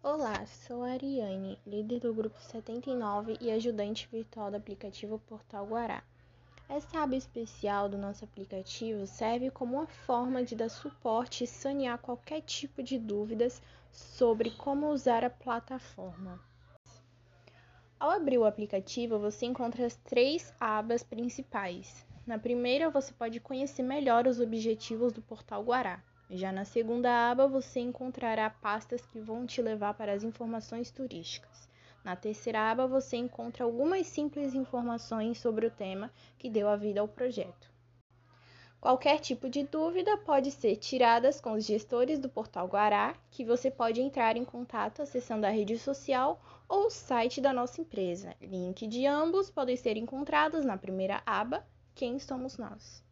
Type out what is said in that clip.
Olá, sou a Ariane, líder do grupo 79 e ajudante virtual do aplicativo Portal Guará. Essa aba especial do nosso aplicativo serve como uma forma de dar suporte e sanear qualquer tipo de dúvidas sobre como usar a plataforma. Ao abrir o aplicativo, você encontra as três abas principais. Na primeira, você pode conhecer melhor os objetivos do Portal Guará. Já na segunda aba, você encontrará pastas que vão te levar para as informações turísticas. Na terceira aba, você encontra algumas simples informações sobre o tema que deu a vida ao projeto. Qualquer tipo de dúvida pode ser tiradas com os gestores do Portal Guará, que você pode entrar em contato acessando a rede social ou o site da nossa empresa. Link de ambos podem ser encontrados na primeira aba, Quem Somos Nós.